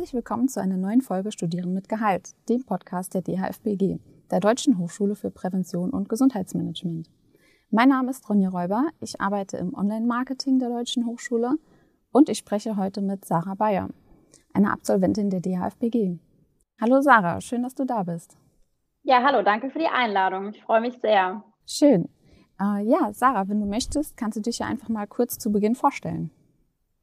Herzlich willkommen zu einer neuen Folge Studieren mit Gehalt, dem Podcast der DHFBG, der Deutschen Hochschule für Prävention und Gesundheitsmanagement. Mein Name ist Ronja Räuber, ich arbeite im Online-Marketing der Deutschen Hochschule und ich spreche heute mit Sarah Bayer, einer Absolventin der DHFBG. Hallo Sarah, schön, dass du da bist. Ja, hallo, danke für die Einladung. Ich freue mich sehr. Schön. Äh, ja, Sarah, wenn du möchtest, kannst du dich ja einfach mal kurz zu Beginn vorstellen.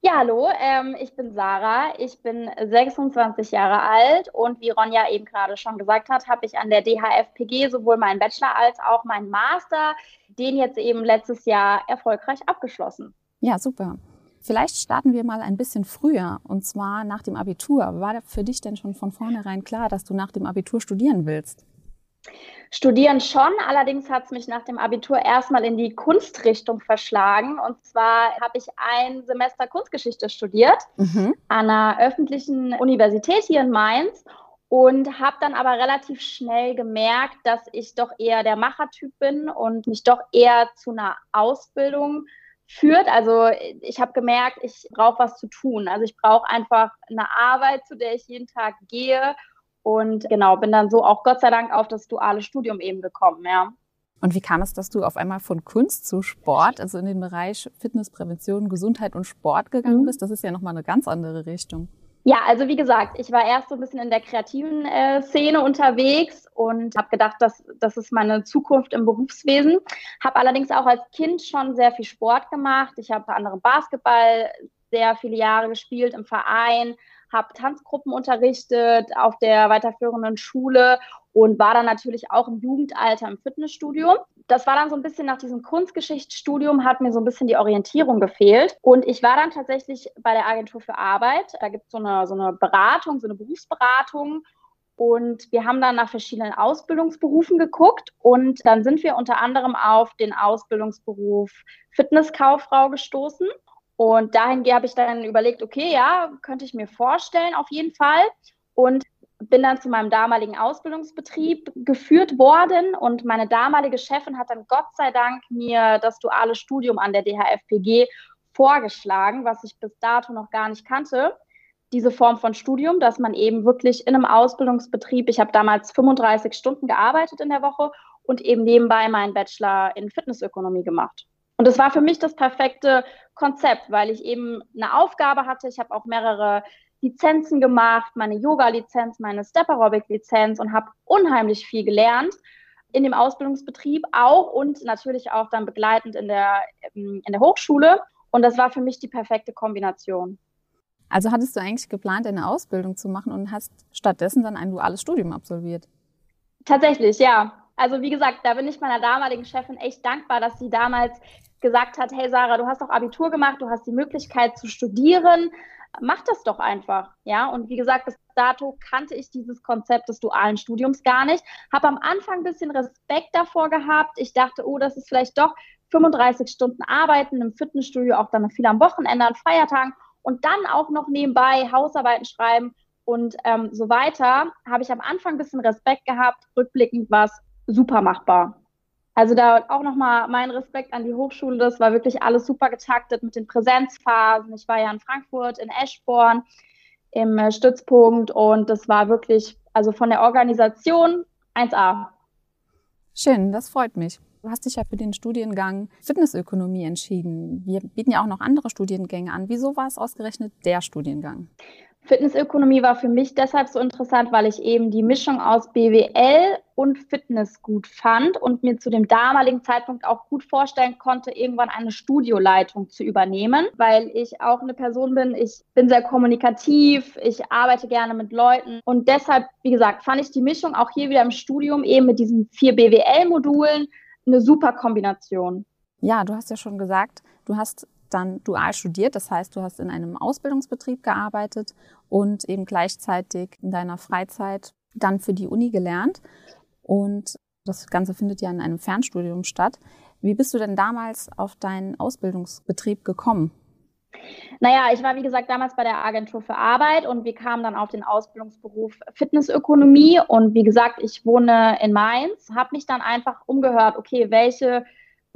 Ja, hallo, ähm, ich bin Sarah, ich bin 26 Jahre alt und wie Ronja eben gerade schon gesagt hat, habe ich an der DHFPG sowohl meinen Bachelor als auch meinen Master, den jetzt eben letztes Jahr erfolgreich abgeschlossen. Ja, super. Vielleicht starten wir mal ein bisschen früher und zwar nach dem Abitur. War für dich denn schon von vornherein klar, dass du nach dem Abitur studieren willst? Studieren schon, allerdings hat es mich nach dem Abitur erstmal in die Kunstrichtung verschlagen. Und zwar habe ich ein Semester Kunstgeschichte studiert mhm. an einer öffentlichen Universität hier in Mainz und habe dann aber relativ schnell gemerkt, dass ich doch eher der Machertyp bin und mich doch eher zu einer Ausbildung führt. Also ich habe gemerkt, ich brauche was zu tun. Also ich brauche einfach eine Arbeit, zu der ich jeden Tag gehe und genau, bin dann so auch Gott sei Dank auf das duale Studium eben gekommen, ja. Und wie kam es, dass du auf einmal von Kunst zu Sport, also in den Bereich Fitness, Prävention, Gesundheit und Sport gegangen mhm. bist? Das ist ja nochmal eine ganz andere Richtung. Ja, also wie gesagt, ich war erst so ein bisschen in der kreativen äh, Szene unterwegs und habe gedacht, dass das ist meine Zukunft im Berufswesen. Habe allerdings auch als Kind schon sehr viel Sport gemacht. Ich habe unter anderem Basketball sehr viele Jahre gespielt im Verein, habe Tanzgruppen unterrichtet auf der weiterführenden Schule und war dann natürlich auch im Jugendalter im Fitnessstudio. Das war dann so ein bisschen nach diesem Kunstgeschichtsstudium, hat mir so ein bisschen die Orientierung gefehlt. Und ich war dann tatsächlich bei der Agentur für Arbeit. Da gibt es so eine, so eine Beratung, so eine Berufsberatung. Und wir haben dann nach verschiedenen Ausbildungsberufen geguckt und dann sind wir unter anderem auf den Ausbildungsberuf Fitnesskauffrau gestoßen. Und dahingehend habe ich dann überlegt, okay, ja, könnte ich mir vorstellen, auf jeden Fall. Und bin dann zu meinem damaligen Ausbildungsbetrieb geführt worden und meine damalige Chefin hat dann Gott sei Dank mir das duale Studium an der DHFPG vorgeschlagen, was ich bis dato noch gar nicht kannte. Diese Form von Studium, dass man eben wirklich in einem Ausbildungsbetrieb, ich habe damals 35 Stunden gearbeitet in der Woche und eben nebenbei meinen Bachelor in Fitnessökonomie gemacht. Und das war für mich das perfekte Konzept, weil ich eben eine Aufgabe hatte. Ich habe auch mehrere Lizenzen gemacht, meine Yoga-Lizenz, meine Step Aerobic-Lizenz und habe unheimlich viel gelernt in dem Ausbildungsbetrieb auch und natürlich auch dann begleitend in der, ähm, in der Hochschule. Und das war für mich die perfekte Kombination. Also hattest du eigentlich geplant, eine Ausbildung zu machen und hast stattdessen dann ein duales Studium absolviert? Tatsächlich, ja. Also wie gesagt, da bin ich meiner damaligen Chefin echt dankbar, dass sie damals gesagt hat, hey Sarah, du hast doch Abitur gemacht, du hast die Möglichkeit zu studieren, mach das doch einfach. Ja, und wie gesagt, bis dato kannte ich dieses Konzept des dualen Studiums gar nicht, habe am Anfang ein bisschen Respekt davor gehabt. Ich dachte, oh, das ist vielleicht doch 35 Stunden arbeiten im Fitnessstudio, auch dann viel am Wochenende, an Feiertagen und dann auch noch nebenbei Hausarbeiten schreiben und ähm, so weiter, habe ich am Anfang ein bisschen Respekt gehabt. Rückblickend war es super machbar. Also da auch nochmal mein Respekt an die Hochschule. Das war wirklich alles super getaktet mit den Präsenzphasen. Ich war ja in Frankfurt, in Eschborn im äh, Stützpunkt und das war wirklich, also von der Organisation 1A. Schön, das freut mich. Du hast dich ja für den Studiengang Fitnessökonomie entschieden. Wir bieten ja auch noch andere Studiengänge an. Wieso war es ausgerechnet der Studiengang? Fitnessökonomie war für mich deshalb so interessant, weil ich eben die Mischung aus BWL und Fitness gut fand und mir zu dem damaligen Zeitpunkt auch gut vorstellen konnte, irgendwann eine Studioleitung zu übernehmen, weil ich auch eine Person bin, ich bin sehr kommunikativ, ich arbeite gerne mit Leuten und deshalb, wie gesagt, fand ich die Mischung auch hier wieder im Studium eben mit diesen vier BWL-Modulen eine super Kombination. Ja, du hast ja schon gesagt, du hast dann dual studiert. Das heißt, du hast in einem Ausbildungsbetrieb gearbeitet und eben gleichzeitig in deiner Freizeit dann für die Uni gelernt. Und das Ganze findet ja in einem Fernstudium statt. Wie bist du denn damals auf deinen Ausbildungsbetrieb gekommen? Naja, ich war wie gesagt damals bei der Agentur für Arbeit und wir kamen dann auf den Ausbildungsberuf Fitnessökonomie. Und wie gesagt, ich wohne in Mainz, habe mich dann einfach umgehört, okay, welche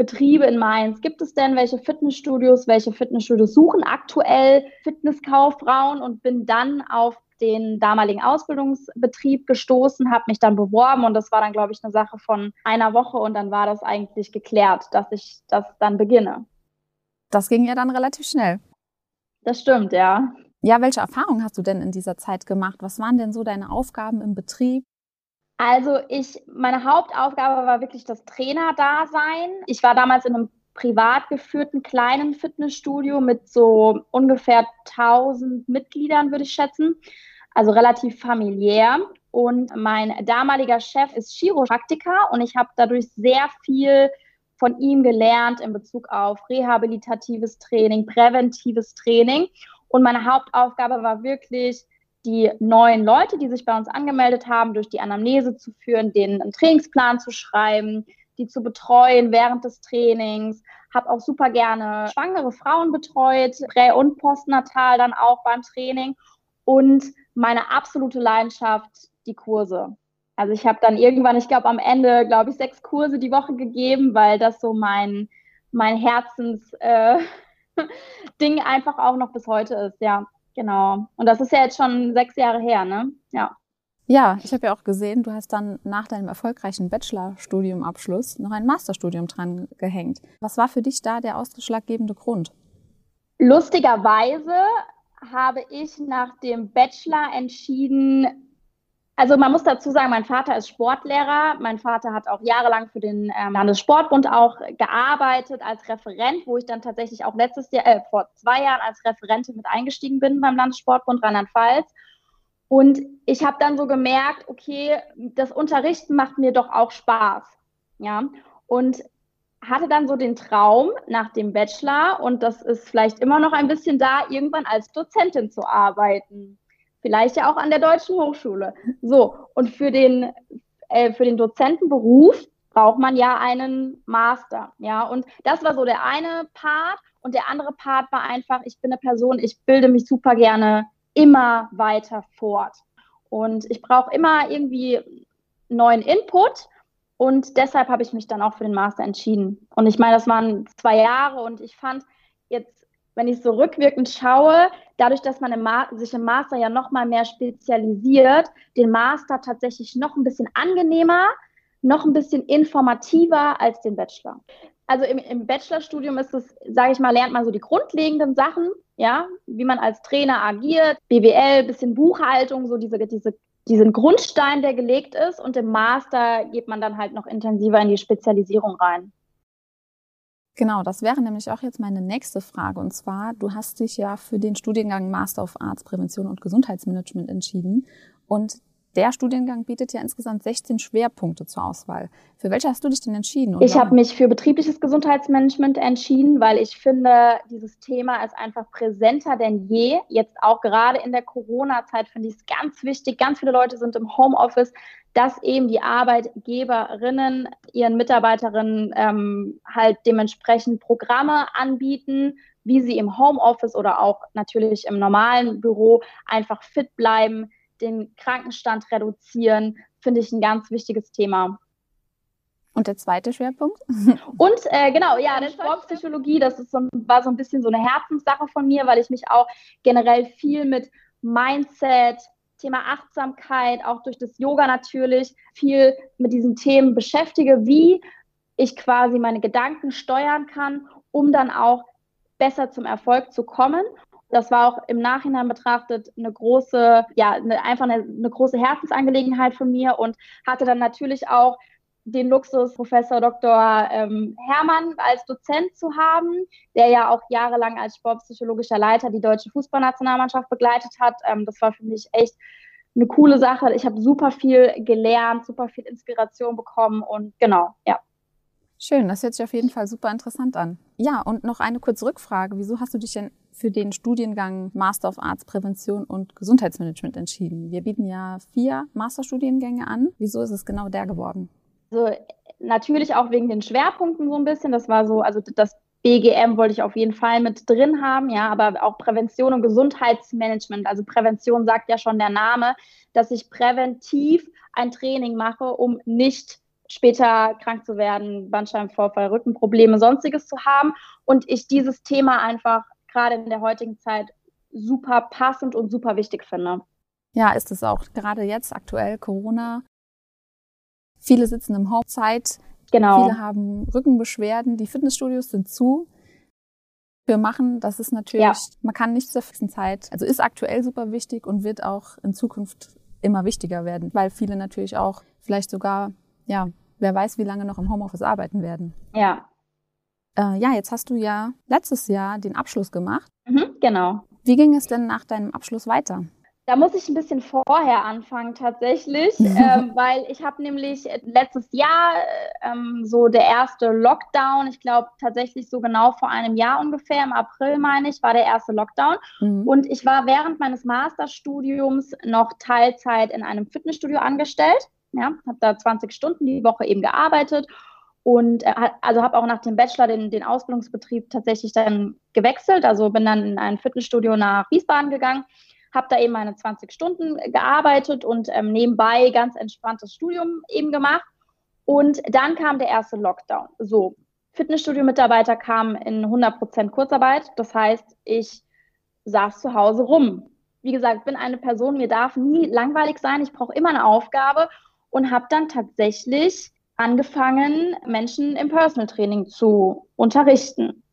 Betriebe in Mainz gibt es denn? Welche Fitnessstudios? Welche Fitnessstudios suchen aktuell Fitnesskauffrauen? Und bin dann auf den damaligen Ausbildungsbetrieb gestoßen, habe mich dann beworben und das war dann, glaube ich, eine Sache von einer Woche und dann war das eigentlich geklärt, dass ich das dann beginne. Das ging ja dann relativ schnell. Das stimmt, ja. Ja, welche Erfahrungen hast du denn in dieser Zeit gemacht? Was waren denn so deine Aufgaben im Betrieb? Also ich, meine Hauptaufgabe war wirklich das Trainerdasein. Ich war damals in einem privat geführten kleinen Fitnessstudio mit so ungefähr 1000 Mitgliedern, würde ich schätzen. Also relativ familiär. Und mein damaliger Chef ist Chiropraktiker und ich habe dadurch sehr viel von ihm gelernt in Bezug auf rehabilitatives Training, präventives Training. Und meine Hauptaufgabe war wirklich, die neuen Leute, die sich bei uns angemeldet haben, durch die Anamnese zu führen, denen einen Trainingsplan zu schreiben, die zu betreuen während des Trainings. Habe auch super gerne schwangere Frauen betreut, prä- und postnatal dann auch beim Training. Und meine absolute Leidenschaft, die Kurse. Also ich habe dann irgendwann, ich glaube am Ende, glaube ich, sechs Kurse die Woche gegeben, weil das so mein, mein Herzensding äh, einfach auch noch bis heute ist, ja, genau. Und das ist ja jetzt schon sechs Jahre her, ne? Ja. Ja, ich habe ja auch gesehen, du hast dann nach deinem erfolgreichen Bachelorstudiumabschluss noch ein Masterstudium dran gehängt. Was war für dich da der ausschlaggebende Grund? Lustigerweise habe ich nach dem Bachelor entschieden, also man muss dazu sagen, mein Vater ist Sportlehrer. Mein Vater hat auch jahrelang für den ähm, Landessportbund auch gearbeitet als Referent, wo ich dann tatsächlich auch letztes Jahr, äh, vor zwei Jahren als Referentin mit eingestiegen bin beim Landessportbund Rheinland-Pfalz. Und ich habe dann so gemerkt, okay, das Unterrichten macht mir doch auch Spaß. Ja. Und hatte dann so den Traum nach dem Bachelor, und das ist vielleicht immer noch ein bisschen da, irgendwann als Dozentin zu arbeiten vielleicht ja auch an der Deutschen Hochschule. So, und für den, äh, für den Dozentenberuf braucht man ja einen Master. Ja, und das war so der eine Part. Und der andere Part war einfach, ich bin eine Person, ich bilde mich super gerne immer weiter fort. Und ich brauche immer irgendwie neuen Input. Und deshalb habe ich mich dann auch für den Master entschieden. Und ich meine, das waren zwei Jahre und ich fand jetzt wenn ich so rückwirkend schaue, dadurch, dass man im sich im Master ja noch mal mehr spezialisiert, den Master tatsächlich noch ein bisschen angenehmer, noch ein bisschen informativer als den Bachelor. Also im, im Bachelorstudium ist es, sage ich mal, lernt man so die grundlegenden Sachen, ja, wie man als Trainer agiert, BWL, bisschen Buchhaltung, so diese, diese, diesen Grundstein, der gelegt ist. Und im Master geht man dann halt noch intensiver in die Spezialisierung rein. Genau, das wäre nämlich auch jetzt meine nächste Frage. Und zwar, du hast dich ja für den Studiengang Master of Arts Prävention und Gesundheitsmanagement entschieden. Und der Studiengang bietet ja insgesamt 16 Schwerpunkte zur Auswahl. Für welche hast du dich denn entschieden? ich habe mich für betriebliches Gesundheitsmanagement entschieden, weil ich finde, dieses Thema ist einfach präsenter denn je. Jetzt auch gerade in der Corona-Zeit finde ich es ganz wichtig. Ganz viele Leute sind im Homeoffice dass eben die Arbeitgeberinnen ihren Mitarbeiterinnen ähm, halt dementsprechend Programme anbieten, wie sie im Homeoffice oder auch natürlich im normalen Büro einfach fit bleiben, den Krankenstand reduzieren, finde ich ein ganz wichtiges Thema. Und der zweite Schwerpunkt? Und äh, genau, ja, der Sportpsychologie, das ist so, war so ein bisschen so eine Herzenssache von mir, weil ich mich auch generell viel mit Mindset, Thema Achtsamkeit, auch durch das Yoga natürlich, viel mit diesen Themen beschäftige, wie ich quasi meine Gedanken steuern kann, um dann auch besser zum Erfolg zu kommen. Das war auch im Nachhinein betrachtet eine große, ja, eine, einfach eine, eine große Herzensangelegenheit von mir und hatte dann natürlich auch den Luxus, Professor Dr. Ähm, Hermann als Dozent zu haben, der ja auch jahrelang als sportpsychologischer Leiter die deutsche Fußballnationalmannschaft begleitet hat. Ähm, das war für mich echt eine coole Sache. Ich habe super viel gelernt, super viel Inspiration bekommen und genau, ja. Schön, das hört sich auf jeden Fall super interessant an. Ja, und noch eine kurze Rückfrage. Wieso hast du dich denn für den Studiengang Master of Arts Prävention und Gesundheitsmanagement entschieden? Wir bieten ja vier Masterstudiengänge an. Wieso ist es genau der geworden? Also natürlich auch wegen den Schwerpunkten so ein bisschen. Das war so, also das BGM wollte ich auf jeden Fall mit drin haben, ja, aber auch Prävention und Gesundheitsmanagement. Also Prävention sagt ja schon der Name, dass ich präventiv ein Training mache, um nicht später krank zu werden, Bandscheibenvorfall, Rückenprobleme, sonstiges zu haben. Und ich dieses Thema einfach gerade in der heutigen Zeit super passend und super wichtig finde. Ja, ist es auch. Gerade jetzt aktuell Corona. Viele sitzen im Homezeit. Genau. Viele haben Rückenbeschwerden. Die Fitnessstudios sind zu. Wir machen, das ist natürlich, ja. man kann nicht zur fixen Zeit, also ist aktuell super wichtig und wird auch in Zukunft immer wichtiger werden, weil viele natürlich auch vielleicht sogar, ja, wer weiß, wie lange noch im Homeoffice arbeiten werden. Ja. Äh, ja, jetzt hast du ja letztes Jahr den Abschluss gemacht. Mhm, genau. Wie ging es denn nach deinem Abschluss weiter? Da muss ich ein bisschen vorher anfangen tatsächlich, ähm, weil ich habe nämlich letztes Jahr ähm, so der erste Lockdown, ich glaube tatsächlich so genau vor einem Jahr ungefähr, im April meine ich, war der erste Lockdown. Mhm. Und ich war während meines Masterstudiums noch Teilzeit in einem Fitnessstudio angestellt. Ja, habe da 20 Stunden die Woche eben gearbeitet und also habe auch nach dem Bachelor den, den Ausbildungsbetrieb tatsächlich dann gewechselt. Also bin dann in ein Fitnessstudio nach Wiesbaden gegangen, habe da eben meine 20 Stunden gearbeitet und ähm, nebenbei ganz entspanntes Studium eben gemacht. Und dann kam der erste Lockdown. So, Fitnessstudio-Mitarbeiter kamen in 100% Kurzarbeit. Das heißt, ich saß zu Hause rum. Wie gesagt, bin eine Person, mir darf nie langweilig sein. Ich brauche immer eine Aufgabe und habe dann tatsächlich angefangen, Menschen im Personal Training zu unterrichten.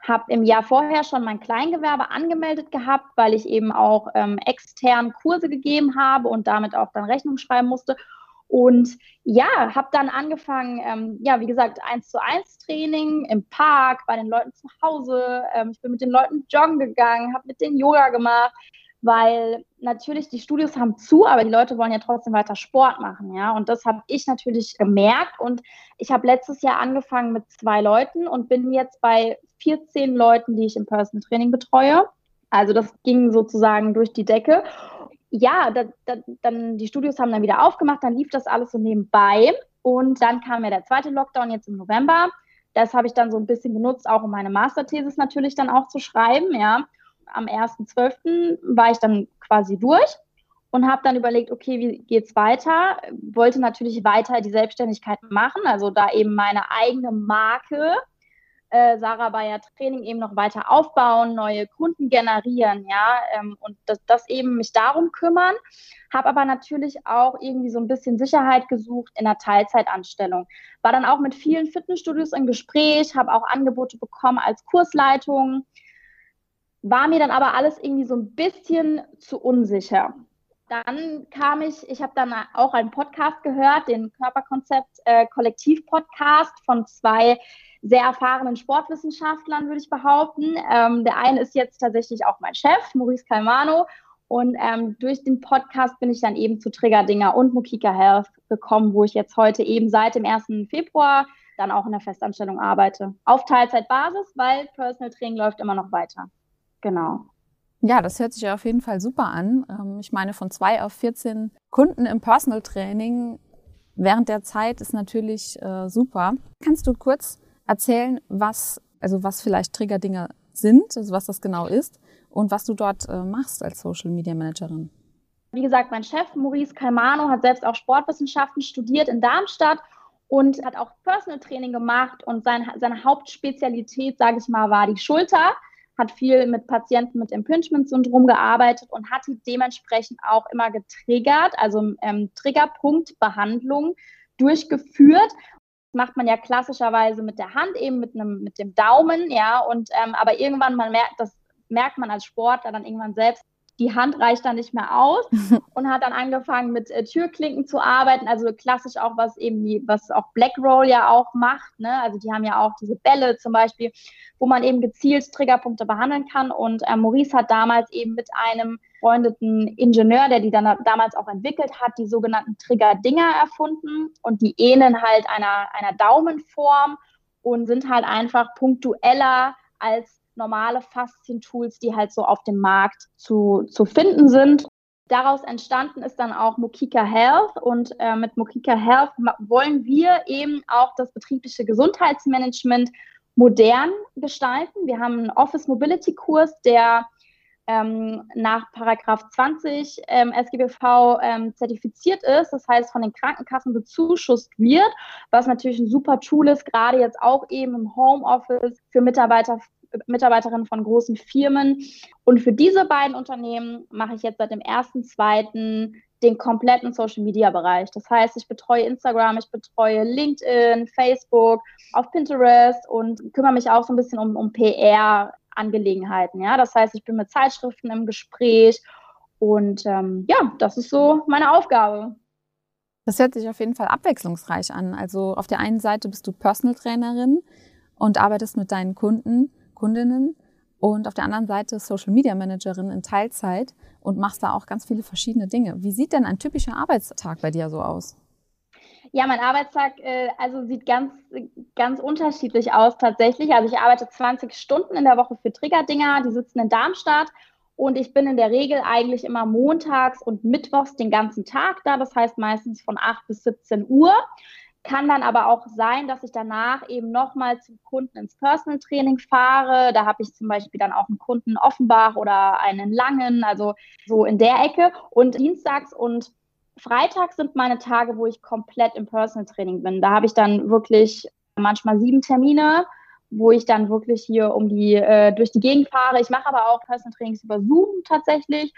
Habe im Jahr vorher schon mein Kleingewerbe angemeldet gehabt, weil ich eben auch ähm, extern Kurse gegeben habe und damit auch dann Rechnung schreiben musste. Und ja, habe dann angefangen, ähm, ja, wie gesagt, eins zu eins Training im Park, bei den Leuten zu Hause. Ähm, ich bin mit den Leuten joggen gegangen, habe mit denen Yoga gemacht, weil natürlich die Studios haben zu, aber die Leute wollen ja trotzdem weiter Sport machen, ja. Und das habe ich natürlich gemerkt. Und ich habe letztes Jahr angefangen mit zwei Leuten und bin jetzt bei 14 Leuten, die ich im Personal Training betreue. Also das ging sozusagen durch die Decke. Ja, da, da, dann die Studios haben dann wieder aufgemacht, dann lief das alles so nebenbei. Und dann kam ja der zweite Lockdown jetzt im November. Das habe ich dann so ein bisschen genutzt, auch um meine Masterthesis natürlich dann auch zu schreiben, ja am 1.12. war ich dann quasi durch und habe dann überlegt, okay, wie geht's weiter? Wollte natürlich weiter die Selbstständigkeit machen, also da eben meine eigene Marke äh, Sarah Bayer Training eben noch weiter aufbauen, neue Kunden generieren, ja, ähm, und das, das, eben mich darum kümmern. Habe aber natürlich auch irgendwie so ein bisschen Sicherheit gesucht in einer Teilzeitanstellung. War dann auch mit vielen Fitnessstudios im Gespräch, habe auch Angebote bekommen als Kursleitung war mir dann aber alles irgendwie so ein bisschen zu unsicher. Dann kam ich, ich habe dann auch einen Podcast gehört, den Körperkonzept äh, Kollektiv Podcast von zwei sehr erfahrenen Sportwissenschaftlern, würde ich behaupten. Ähm, der eine ist jetzt tatsächlich auch mein Chef, Maurice Calmano. Und ähm, durch den Podcast bin ich dann eben zu Triggerdinger und Mokika Health gekommen, wo ich jetzt heute eben seit dem 1. Februar dann auch in der Festanstellung arbeite. Auf Teilzeitbasis, weil Personal Training läuft immer noch weiter. Genau. Ja, das hört sich auf jeden Fall super an. Ähm, ich meine, von zwei auf 14 Kunden im Personal Training während der Zeit ist natürlich äh, super. Kannst du kurz erzählen, was, also was vielleicht Triggerdinge sind, also was das genau ist und was du dort äh, machst als Social Media Managerin? Wie gesagt, mein Chef Maurice Calmano hat selbst auch Sportwissenschaften studiert in Darmstadt und hat auch Personal Training gemacht und sein, seine Hauptspezialität, sage ich mal, war die Schulter hat viel mit Patienten mit Impingement-Syndrom gearbeitet und hat die dementsprechend auch immer getriggert, also ähm, Triggerpunktbehandlung durchgeführt. Das macht man ja klassischerweise mit der Hand, eben mit einem, mit dem Daumen, ja, und ähm, aber irgendwann, man merkt, das merkt man als Sportler dann irgendwann selbst, die Hand reicht dann nicht mehr aus und hat dann angefangen mit äh, Türklinken zu arbeiten, also klassisch auch was eben die, was auch Blackroll ja auch macht, ne? Also die haben ja auch diese Bälle zum Beispiel, wo man eben gezielt Triggerpunkte behandeln kann. Und äh, Maurice hat damals eben mit einem freundeten Ingenieur, der die dann damals auch entwickelt hat, die sogenannten Trigger-Dinger erfunden und die ähneln halt einer, einer Daumenform und sind halt einfach punktueller als normale Faszien-Tools, die halt so auf dem Markt zu, zu finden sind. Daraus entstanden ist dann auch Mokika Health und äh, mit Mokika Health wollen wir eben auch das betriebliche Gesundheitsmanagement modern gestalten. Wir haben einen Office Mobility Kurs, der ähm, nach Paragraph 20 ähm, SGBV ähm, zertifiziert ist, das heißt von den Krankenkassen bezuschusst wird, was natürlich ein super Tool ist, gerade jetzt auch eben im Homeoffice für Mitarbeiter Mitarbeiterin von großen Firmen. Und für diese beiden Unternehmen mache ich jetzt seit dem 1.2. den kompletten Social-Media-Bereich. Das heißt, ich betreue Instagram, ich betreue LinkedIn, Facebook, auf Pinterest und kümmere mich auch so ein bisschen um, um PR-Angelegenheiten. Ja? Das heißt, ich bin mit Zeitschriften im Gespräch und ähm, ja, das ist so meine Aufgabe. Das hört sich auf jeden Fall abwechslungsreich an. Also auf der einen Seite bist du Personal Trainerin und arbeitest mit deinen Kunden, Kundinnen und auf der anderen Seite Social Media Managerin in Teilzeit und machst da auch ganz viele verschiedene Dinge. Wie sieht denn ein typischer Arbeitstag bei dir so aus? Ja, mein Arbeitstag äh, also sieht ganz, ganz unterschiedlich aus tatsächlich. Also ich arbeite 20 Stunden in der Woche für Triggerdinger, die sitzen in Darmstadt und ich bin in der Regel eigentlich immer montags und mittwochs den ganzen Tag da. Das heißt meistens von 8 bis 17 Uhr. Kann dann aber auch sein, dass ich danach eben nochmal zum Kunden ins Personal Training fahre. Da habe ich zum Beispiel dann auch einen Kunden in Offenbach oder einen Langen, also so in der Ecke. Und dienstags und freitags sind meine Tage, wo ich komplett im Personal Training bin. Da habe ich dann wirklich manchmal sieben Termine wo ich dann wirklich hier um die äh, durch die Gegend fahre. Ich mache aber auch Personal Trainings über Zoom tatsächlich.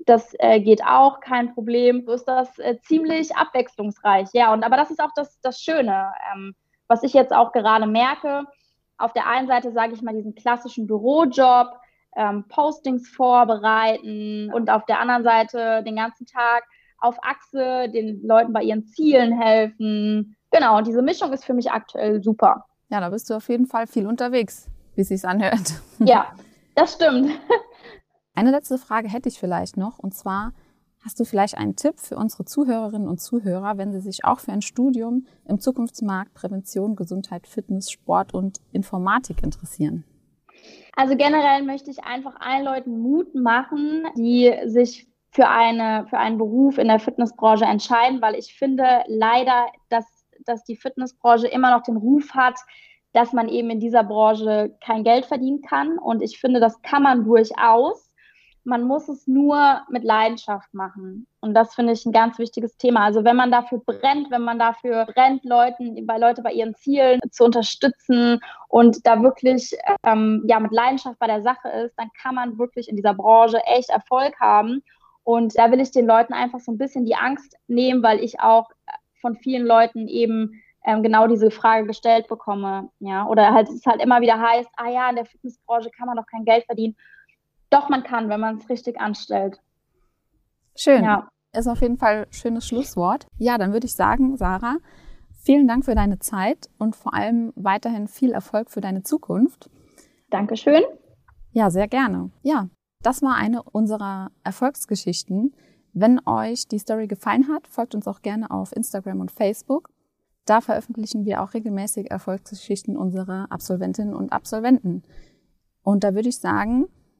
Das äh, geht auch, kein Problem. So ist das äh, ziemlich abwechslungsreich. Ja, und aber das ist auch das, das Schöne, ähm, was ich jetzt auch gerade merke. Auf der einen Seite sage ich mal diesen klassischen Bürojob, ähm, Postings vorbereiten und auf der anderen Seite den ganzen Tag auf Achse den Leuten bei ihren Zielen helfen. Genau, und diese Mischung ist für mich aktuell super. Ja, da bist du auf jeden Fall viel unterwegs, wie es sich anhört. Ja, das stimmt. Eine letzte Frage hätte ich vielleicht noch, und zwar hast du vielleicht einen Tipp für unsere Zuhörerinnen und Zuhörer, wenn sie sich auch für ein Studium im Zukunftsmarkt Prävention, Gesundheit, Fitness, Sport und Informatik interessieren? Also generell möchte ich einfach allen Leuten Mut machen, die sich für, eine, für einen Beruf in der Fitnessbranche entscheiden, weil ich finde leider, dass dass die Fitnessbranche immer noch den Ruf hat, dass man eben in dieser Branche kein Geld verdienen kann. Und ich finde, das kann man durchaus. Man muss es nur mit Leidenschaft machen. Und das finde ich ein ganz wichtiges Thema. Also wenn man dafür brennt, wenn man dafür brennt, Leuten, bei Leute bei ihren Zielen zu unterstützen und da wirklich ähm, ja, mit Leidenschaft bei der Sache ist, dann kann man wirklich in dieser Branche echt Erfolg haben. Und da will ich den Leuten einfach so ein bisschen die Angst nehmen, weil ich auch von vielen Leuten eben ähm, genau diese Frage gestellt bekomme. Ja, oder halt es halt immer wieder heißt, ah ja, in der Fitnessbranche kann man doch kein Geld verdienen. Doch, man kann, wenn man es richtig anstellt. Schön. Ja. Ist auf jeden Fall ein schönes Schlusswort. Ja, dann würde ich sagen, Sarah, vielen Dank für deine Zeit und vor allem weiterhin viel Erfolg für deine Zukunft. Dankeschön. Ja, sehr gerne. Ja, das war eine unserer Erfolgsgeschichten. Wenn euch die Story gefallen hat, folgt uns auch gerne auf Instagram und Facebook. Da veröffentlichen wir auch regelmäßig Erfolgsgeschichten unserer Absolventinnen und Absolventen. Und da würde ich sagen,